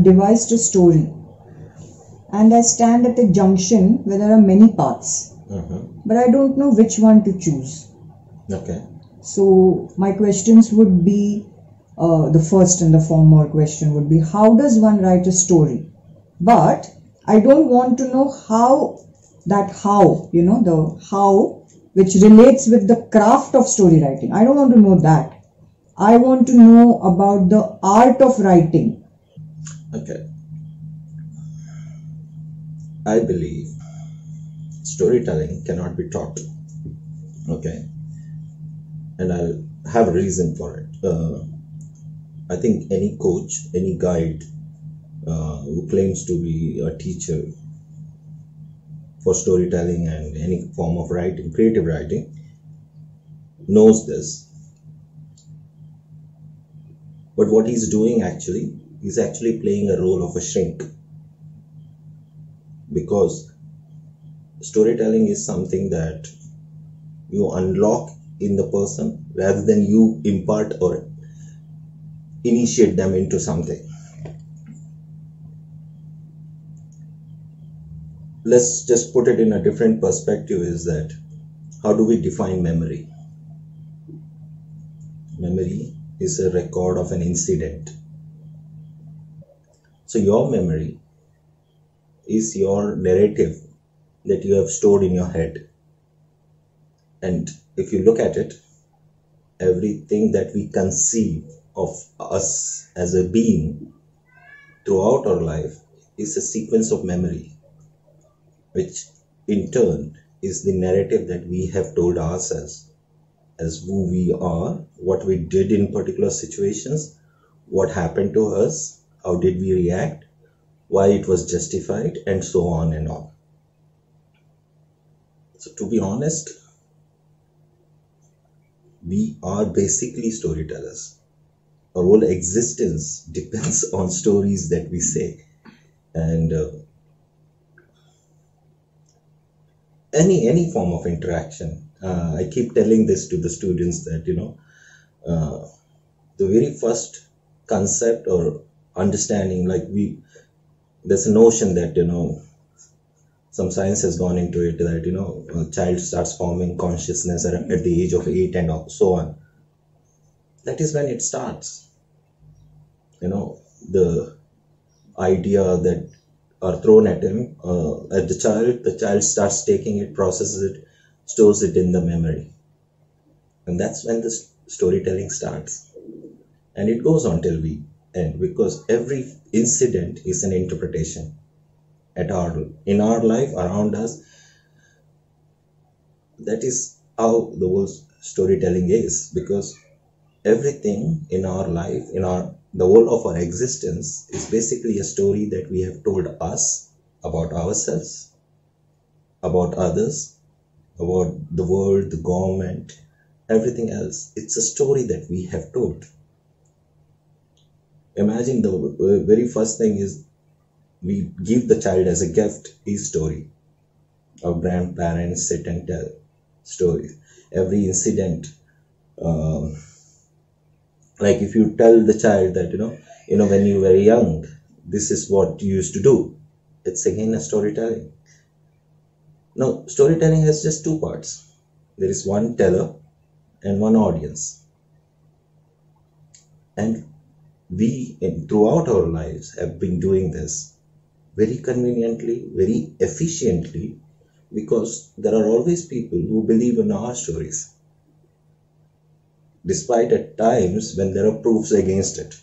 I've devised a story, and I stand at a junction where there are many paths, Mm-hmm. but I don't know which one to choose. Okay. So my questions would be uh, the first and the former question would be how does one write a story? But I don't want to know how that how you know the how which relates with the craft of story writing. I don't want to know that. I want to know about the art of writing. Okay. I believe storytelling cannot be taught. Okay. And I'll have a reason for it. Uh, I think any coach, any guide uh, who claims to be a teacher for storytelling and any form of writing, creative writing, knows this. But what he's doing actually, he's actually playing a role of a shrink. Because storytelling is something that you unlock in the person rather than you impart or initiate them into something. Let's just put it in a different perspective is that how do we define memory? Memory is a record of an incident. So, your memory is your narrative that you have stored in your head. And if you look at it, everything that we conceive of us as a being throughout our life is a sequence of memory, which in turn is the narrative that we have told ourselves as who we are, what we did in particular situations, what happened to us, how did we react, why it was justified, and so on and on. So, to be honest, we are basically storytellers. Our whole existence depends on stories that we say, and uh, any any form of interaction. Uh, I keep telling this to the students that you know uh, the very first concept or understanding, like we, there's a notion that you know some science has gone into it that you know a child starts forming consciousness at, the age of eight and so on. That is when it starts. You know the idea that are thrown at him uh, at the child the child starts taking it processes it stores it in the memory and that's when the storytelling starts and it goes on till we end because every incident is an interpretation at our in our life around us. That is how the whole storytelling is because everything in our life in our the whole of our existence is basically a story that we have told us about ourselves about others about the world the government everything else. It's a story that we have told imagine the uh, very first thing is we give the child as a gift his story. Our grandparents sit and tell stories. Every incident um, like if you tell the child that you know you know when you were young this is what you used to do. It's again a storytelling. Now storytelling has just two parts. There is one teller and one audience. And we in, throughout our lives have been doing this very conveniently very efficiently because there are always people who believe in our stories despite at times when there are proofs against it.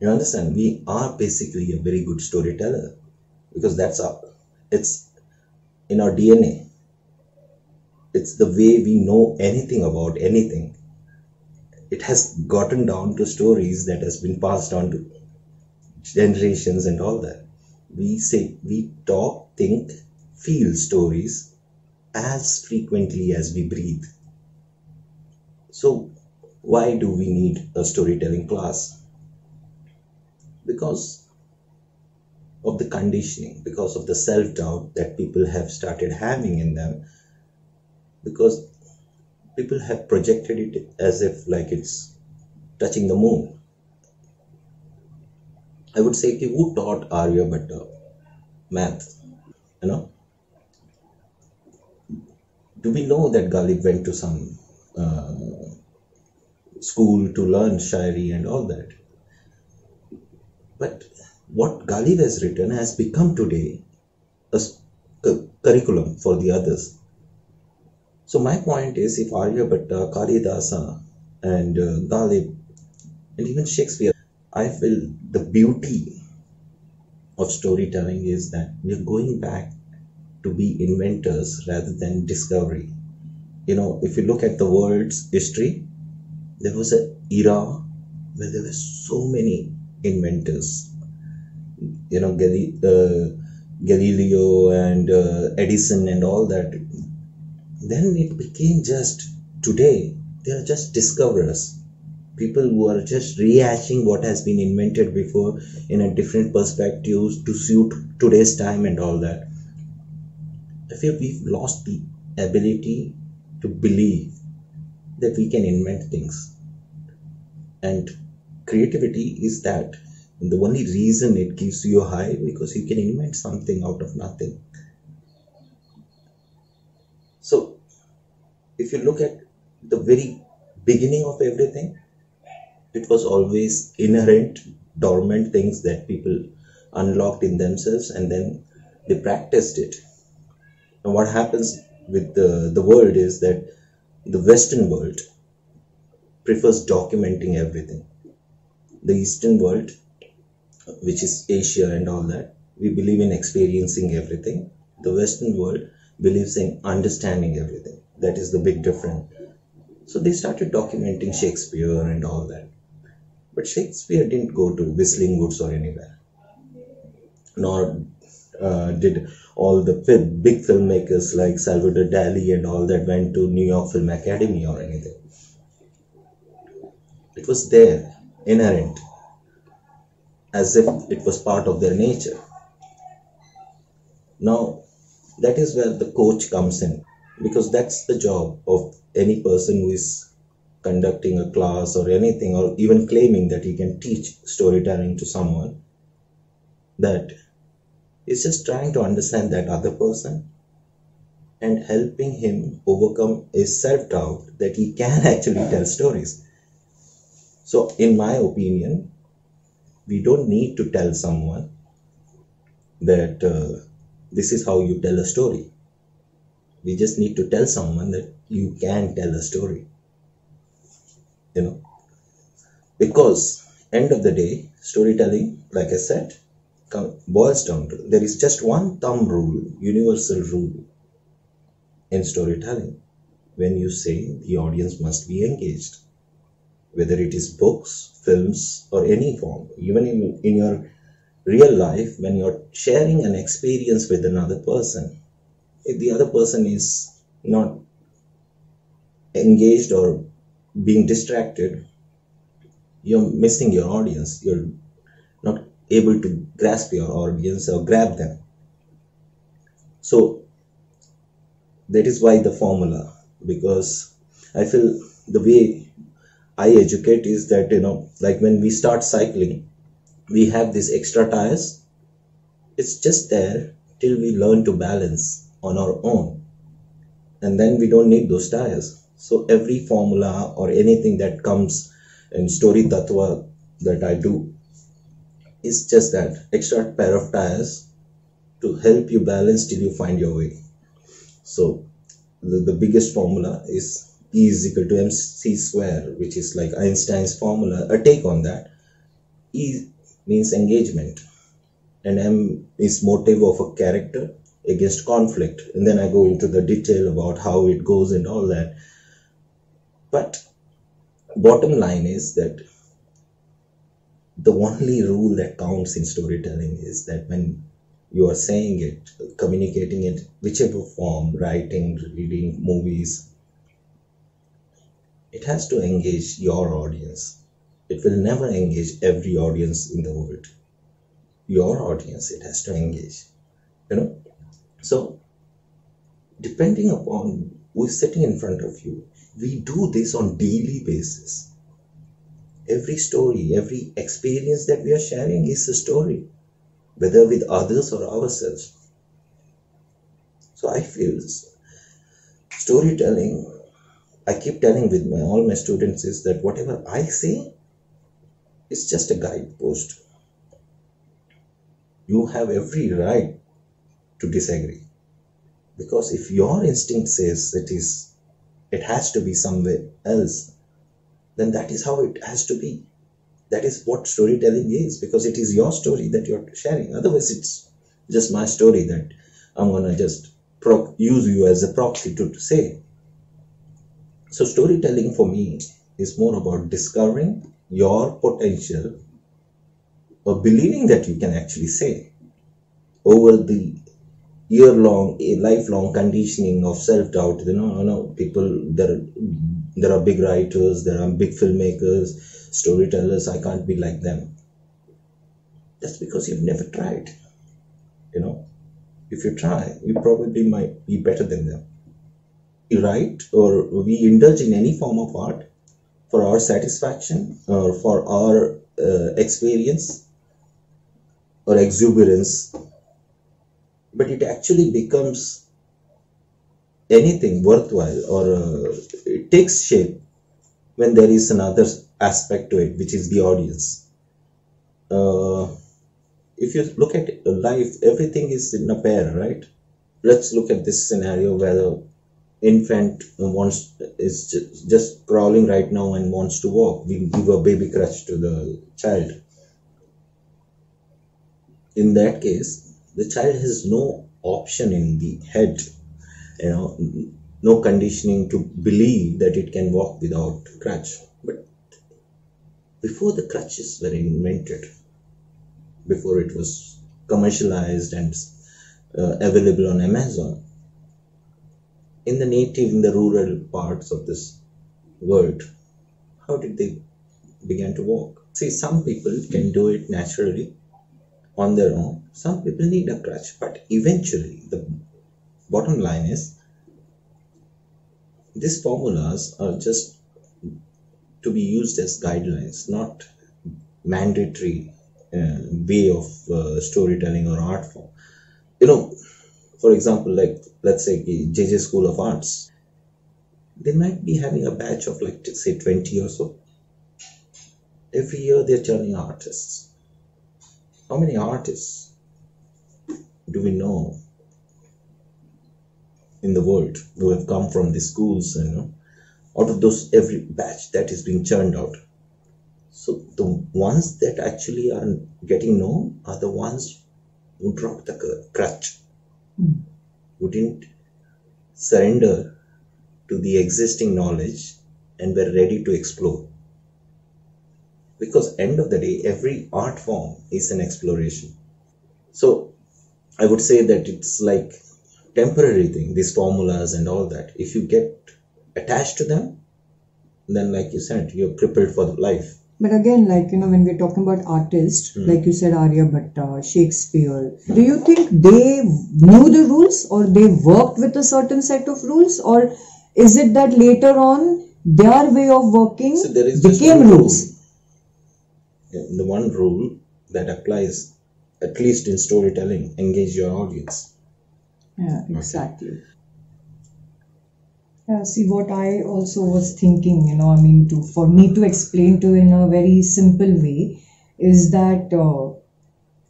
You understand? We are basically a very good storyteller because that's our, it's in our DNA. It's the way we know anything about anything. It has gotten down to stories that has been passed on to generations and all that. We say we talk, think, feel stories as frequently as we breathe. So, why do we need a storytelling class? Because of the conditioning, because of the self doubt that people have started having in them, because people have projected it as if like it's touching the moon. I would say, who taught Aryabhatta math? You know, do we know that Ghalib went to some uh, school to learn Shairi and all that? But what Ghalib has written has become today a, a curriculum for the others. So my point is, if Aryabhatta, Kalidasa, and uh, and even Shakespeare, I feel the beauty of storytelling is that we're going back to be inventors rather than discovery. You know, if you look at the world's history, there was an era where there were so many inventors. You know, uh, Galileo and uh, Edison and all that. Then it became just today, they are just discoverers. People who are just rehashing what has been invented before in a different perspective to suit today's time and all that. I feel we've lost the ability to believe that we can invent things. And creativity is that the only reason it gives you a high because you can invent something out of nothing. So, if you look at the very beginning of everything, it was always inherent, dormant things that people unlocked in themselves and then they practiced it. And what happens with the, the world is that the Western world prefers documenting everything. The Eastern world, which is Asia and all that, we believe in experiencing everything. The Western world believes in understanding everything. That is the big difference. So they started documenting Shakespeare and all that. But Shakespeare didn't go to Whistling Woods or anywhere. Nor uh, did all the big filmmakers like Salvador Dali and all that went to New York Film Academy or anything. It was there, inherent, as if it was part of their nature. Now, that is where the coach comes in because that's the job of any person who is conducting a class or anything or even claiming that he can teach storytelling to someone that is just trying to understand that other person and helping him overcome his self doubt that he can actually tell stories. So, in my opinion, we don't need to tell someone that uh, this is how you tell a story. We just need to tell someone that you can tell a story. You know, because end of the day, storytelling, like I said, boils down to there is just one thumb rule, universal rule in storytelling. When you say the audience must be engaged, whether it is books, films, or any form, even in, in your real life, when you're sharing an experience with another person, if the other person is not engaged or being distracted, you're missing your audience. You're not able to grasp your audience or grab them. So that is why the formula, because I feel the way I educate is that you know, like when we start cycling, we have these extra tires. It's just there till we learn to balance on our own, and then we don't need those tires. So every formula or anything that comes in story tattva that I do is just that extra pair of tires to help you balance till you find your way. So the, the biggest formula is E is equal to mc square, which is like Einstein's formula. A take on that. E means engagement, and M is motive of a character against conflict. And then I go into the detail about how it goes and all that. But bottom line is that the only rule that counts in storytelling is that when you are saying it, communicating it, whichever form, writing, reading, movies, it has to engage your audience. It will never engage every audience in the world. Your audience, it has to engage. You know? So, depending upon who is sitting in front of you, we do this on daily basis. every story, every experience that we are sharing is a story, whether with others or ourselves. So I feel storytelling, I keep telling with my, all my students is that whatever I say is just a guidepost. You have every right to disagree. Because if your instinct says it is it has to be somewhere else, then that is how it has to be. That is what storytelling is because it is your story that you're sharing. Otherwise, it's just my story that I'm gonna just use you as a proxy to, to say. So, storytelling for me is more about discovering your potential or believing that you can actually say over the year long, lifelong conditioning of self doubt. You know, you know, people there there are big writers, there are big filmmakers, storytellers. I can't be like them. That's because you've never tried. You know, if you try, you probably might be better than them. We write or we indulge in any form of art for our satisfaction or for our uh, experience or exuberance, but it actually becomes anything worthwhile or uh, it takes shape when there is another aspect to it, which is the audience. Uh, if you look at life, everything is in a pair, right? Let's look at this scenario where the infant wants is ju- just crawling right now and wants to walk. We give a baby crutch to the child. In that case, the child has no option in the head you know no conditioning to believe that it can walk without crutch. But before the crutches were invented before it was commercialized and uh, available on amazon in the native in the rural parts of this world how did they begin to walk? See some people can do it naturally on their own. Some people need a crutch but eventually the bottom line is these formulas are just to be used as guidelines not mandatory uh, way of uh, storytelling or art form. You know for example like let's say jj school of arts they might be having a batch of like say 20 or so. Every year they're turning artists how many artists do we know in the world who have come from the schools you know, out of those every batch that is being churned out? So the ones that actually are getting known are the ones who dropped the cr- crutch. Who didn't surrender to the existing knowledge and were ready to explore because end of the day every art form is an exploration. So i would say that it's like temporary thing these formulas and all that. If you get attached to them then like you said you're crippled for life. But again, like you know, when we're talking about artists, hmm. like you said, Arya Bhatta, uh, Shakespeare, do you think they knew the rules or they worked with a certain set of rules, or is it that later on their way of working So became rules? The one rule that applies at least in storytelling engage your audience Yeah, exactly. Yeah, see what I also was thinking, you know, I mean, to for me to explain to in a very simple way is that uh,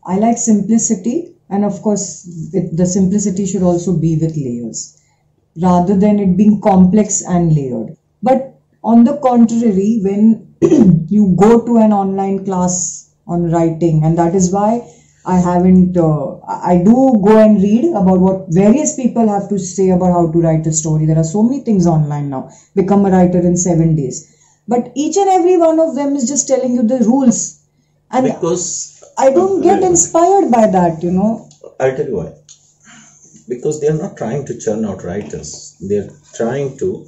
I like simplicity, and of course, it, the simplicity should also be with layers rather than it being complex and layered. But on the contrary, when you go to an online class on writing, and that is why I haven't, uh, I do go and read about what various people have to say about how to write a story. There are so many things online now. Become a writer in seven days. But each and every one of them is just telling you the rules. And because I don't get inspired by that, you know. I'll tell you why. Because they're not trying to churn out writers. They're trying to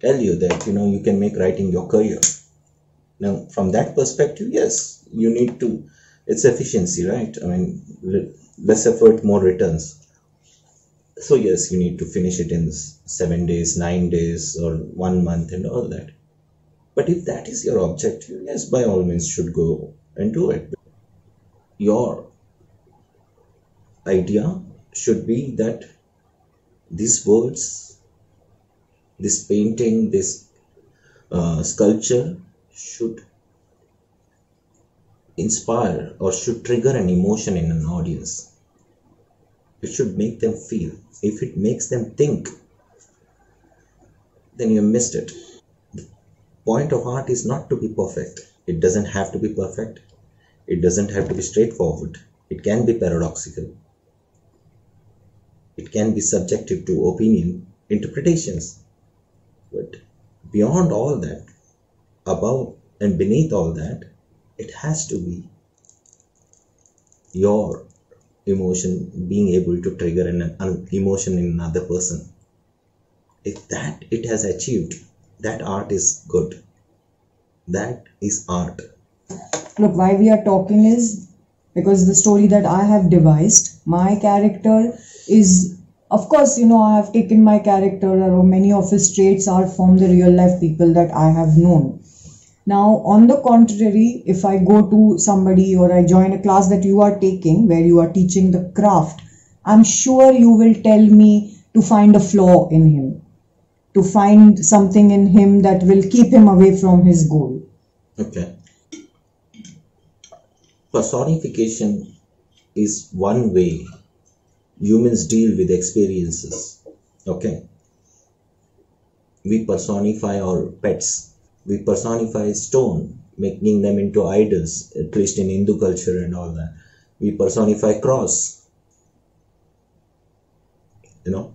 tell you that you know you can make writing your career. Now, from that perspective, yes, you need to. It's efficiency, right? I mean, less effort, more returns. So yes, you need to finish it in seven days, nine days, or one month, and all that. But if that is your objective, yes, by all means, should go and do it. Your idea should be that these words, this painting, this uh, sculpture should inspire or should trigger an emotion in an audience. It should make them feel. If it makes them think, then you missed it. The point of art is not to be perfect. It doesn't have to be perfect. It doesn't have to be straightforward. It can be paradoxical. It can be subjective to opinion, interpretations. But beyond all that, above and beneath all that, it has to be your emotion being able to trigger an, an emotion in another person. If that it has achieved that art is good. That is art. Look, why we are talking is because the story that I have devised, my character is, of course, you know, I have taken my character or many of his traits are from the real life people that I have known. Now, on the contrary, if I go to somebody or I join a class that you are taking where you are teaching the craft, I'm sure you will tell me to find a flaw in him, to find something in him that will keep him away from his goal. okay. Personification is one way humans deal with experiences. Okay. We personify our pets we personify stone making them into idols at least in hindu culture and all that. We personify cross. You know?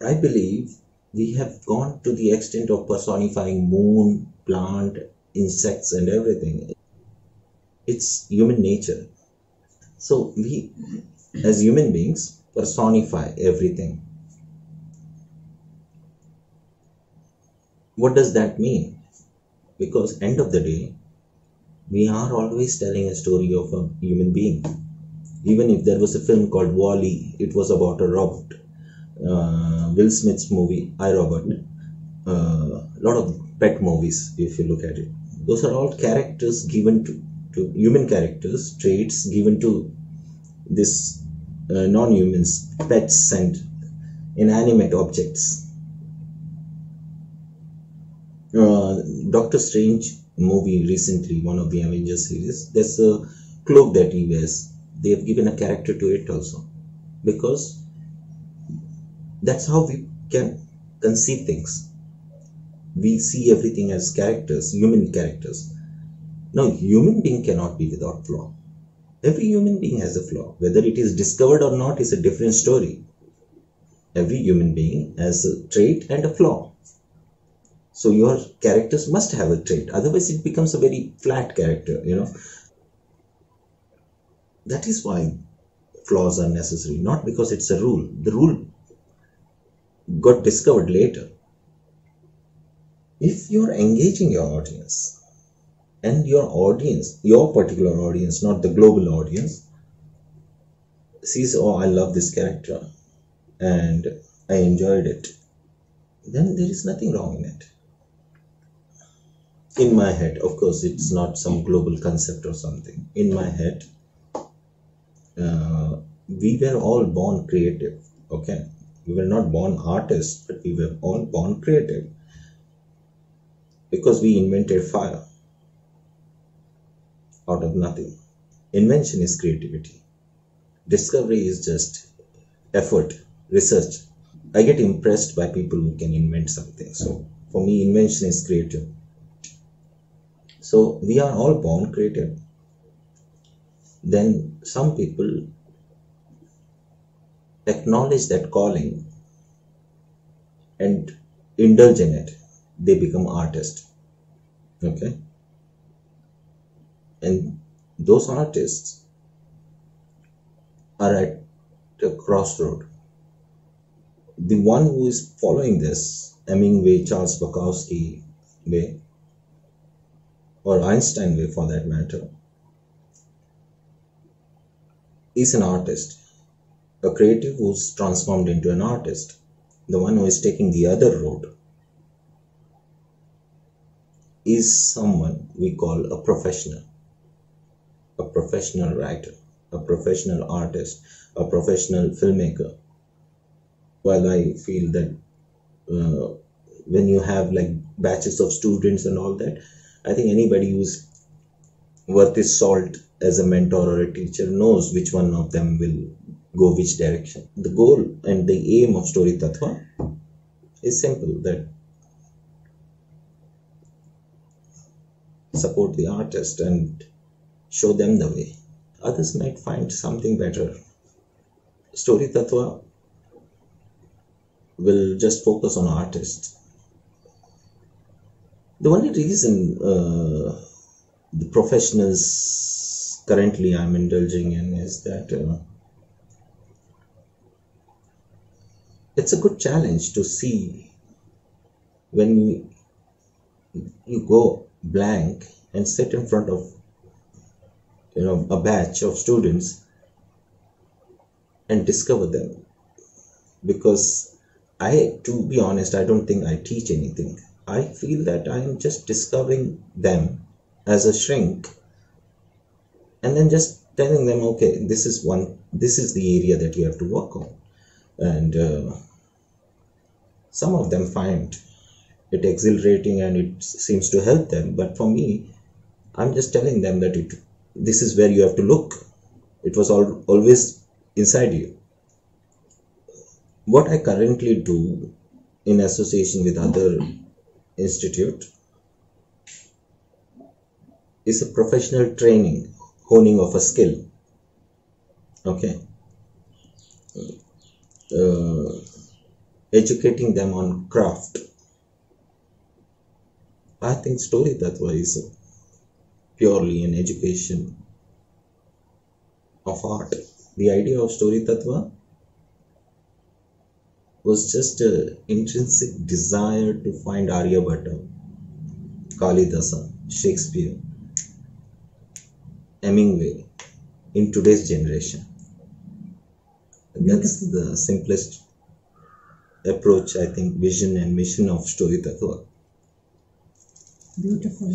I believe we have gone to the extent of personifying moon plant insects and everything. It's human nature. So we as human beings personify everything what does that mean? Because end of the day we are always telling a story of a human being. Even if there was a film called WALL-E it was about a robot uh, will smith's movie i robot a uh, lot of pet movies if you look at it. Those are all characters given to, to human characters traits given to this uh, non-humans pets and inanimate objects Uh, doctor strange movie recently one of the avengers series there's a cloak that he wears they have given a character to it also because that's how we can conceive things we see everything as characters, human characters. Now, human being cannot be without flaw. Every human being has a flaw. Whether it is discovered or not is a different story. Every human being has a trait and a flaw. So your characters must have a trait. Otherwise, it becomes a very flat character, you know. That is why flaws are necessary, not because it's a rule. The rule got discovered later if you're engaging your audience and your audience your particular audience not the global audience sees oh i love this character and i enjoyed it then there is nothing wrong in it in my head of course it's not some global concept or something in my head uh, we were all born creative okay we were not born artists but we were all born creative because we invented fire out of nothing. Invention is creativity. Discovery is just effort, research. I get impressed by people who can invent something. So for me, invention is creative. So we are all born creative. Then some people acknowledge that calling and indulge in it. They become artists. Okay? And those artists are at a crossroad. The one who is following this Hemingway, Charles Bukowski way or Einstein way for that matter is an artist a creative who's transformed into an artist the one who is taking the other road is someone we call a professional, a professional writer, a professional artist, a professional filmmaker. While I feel that uh, when you have like batches of students and all that, I think anybody who's worth his salt as a mentor or a teacher knows which one of them will go which direction. The goal and the aim of Story Tattva is simple that support the artist and show them the way. Others might find something better. Story Tattva will just focus on artists. The only reason uh, the professionals currently I'm indulging in is that uh, it's a good challenge to see when you, go blank and sit in front of you know a batch of students and discover them. Because i to be honest i don't think i teach anything i feel that i am just discovering them as a shrink and then just telling them okay this is one this is the area that you have to work on. And uh, some of them find it exhilarating and it seems to help them. But for me i'm just telling them that it this is where you have to look. It was all, always inside you. What i currently do in association with other institute is a professional training honing of a skill. Okay. Uh, educating them on craft. I think story tattva is purely an education of art. The idea of story tattva was just an intrinsic desire to find Aryabhatta, Kalidasa, Shakespeare, Hemingway in today's generation. That's the simplest approach, I think, vision and mission of Story Tattva. Beautiful.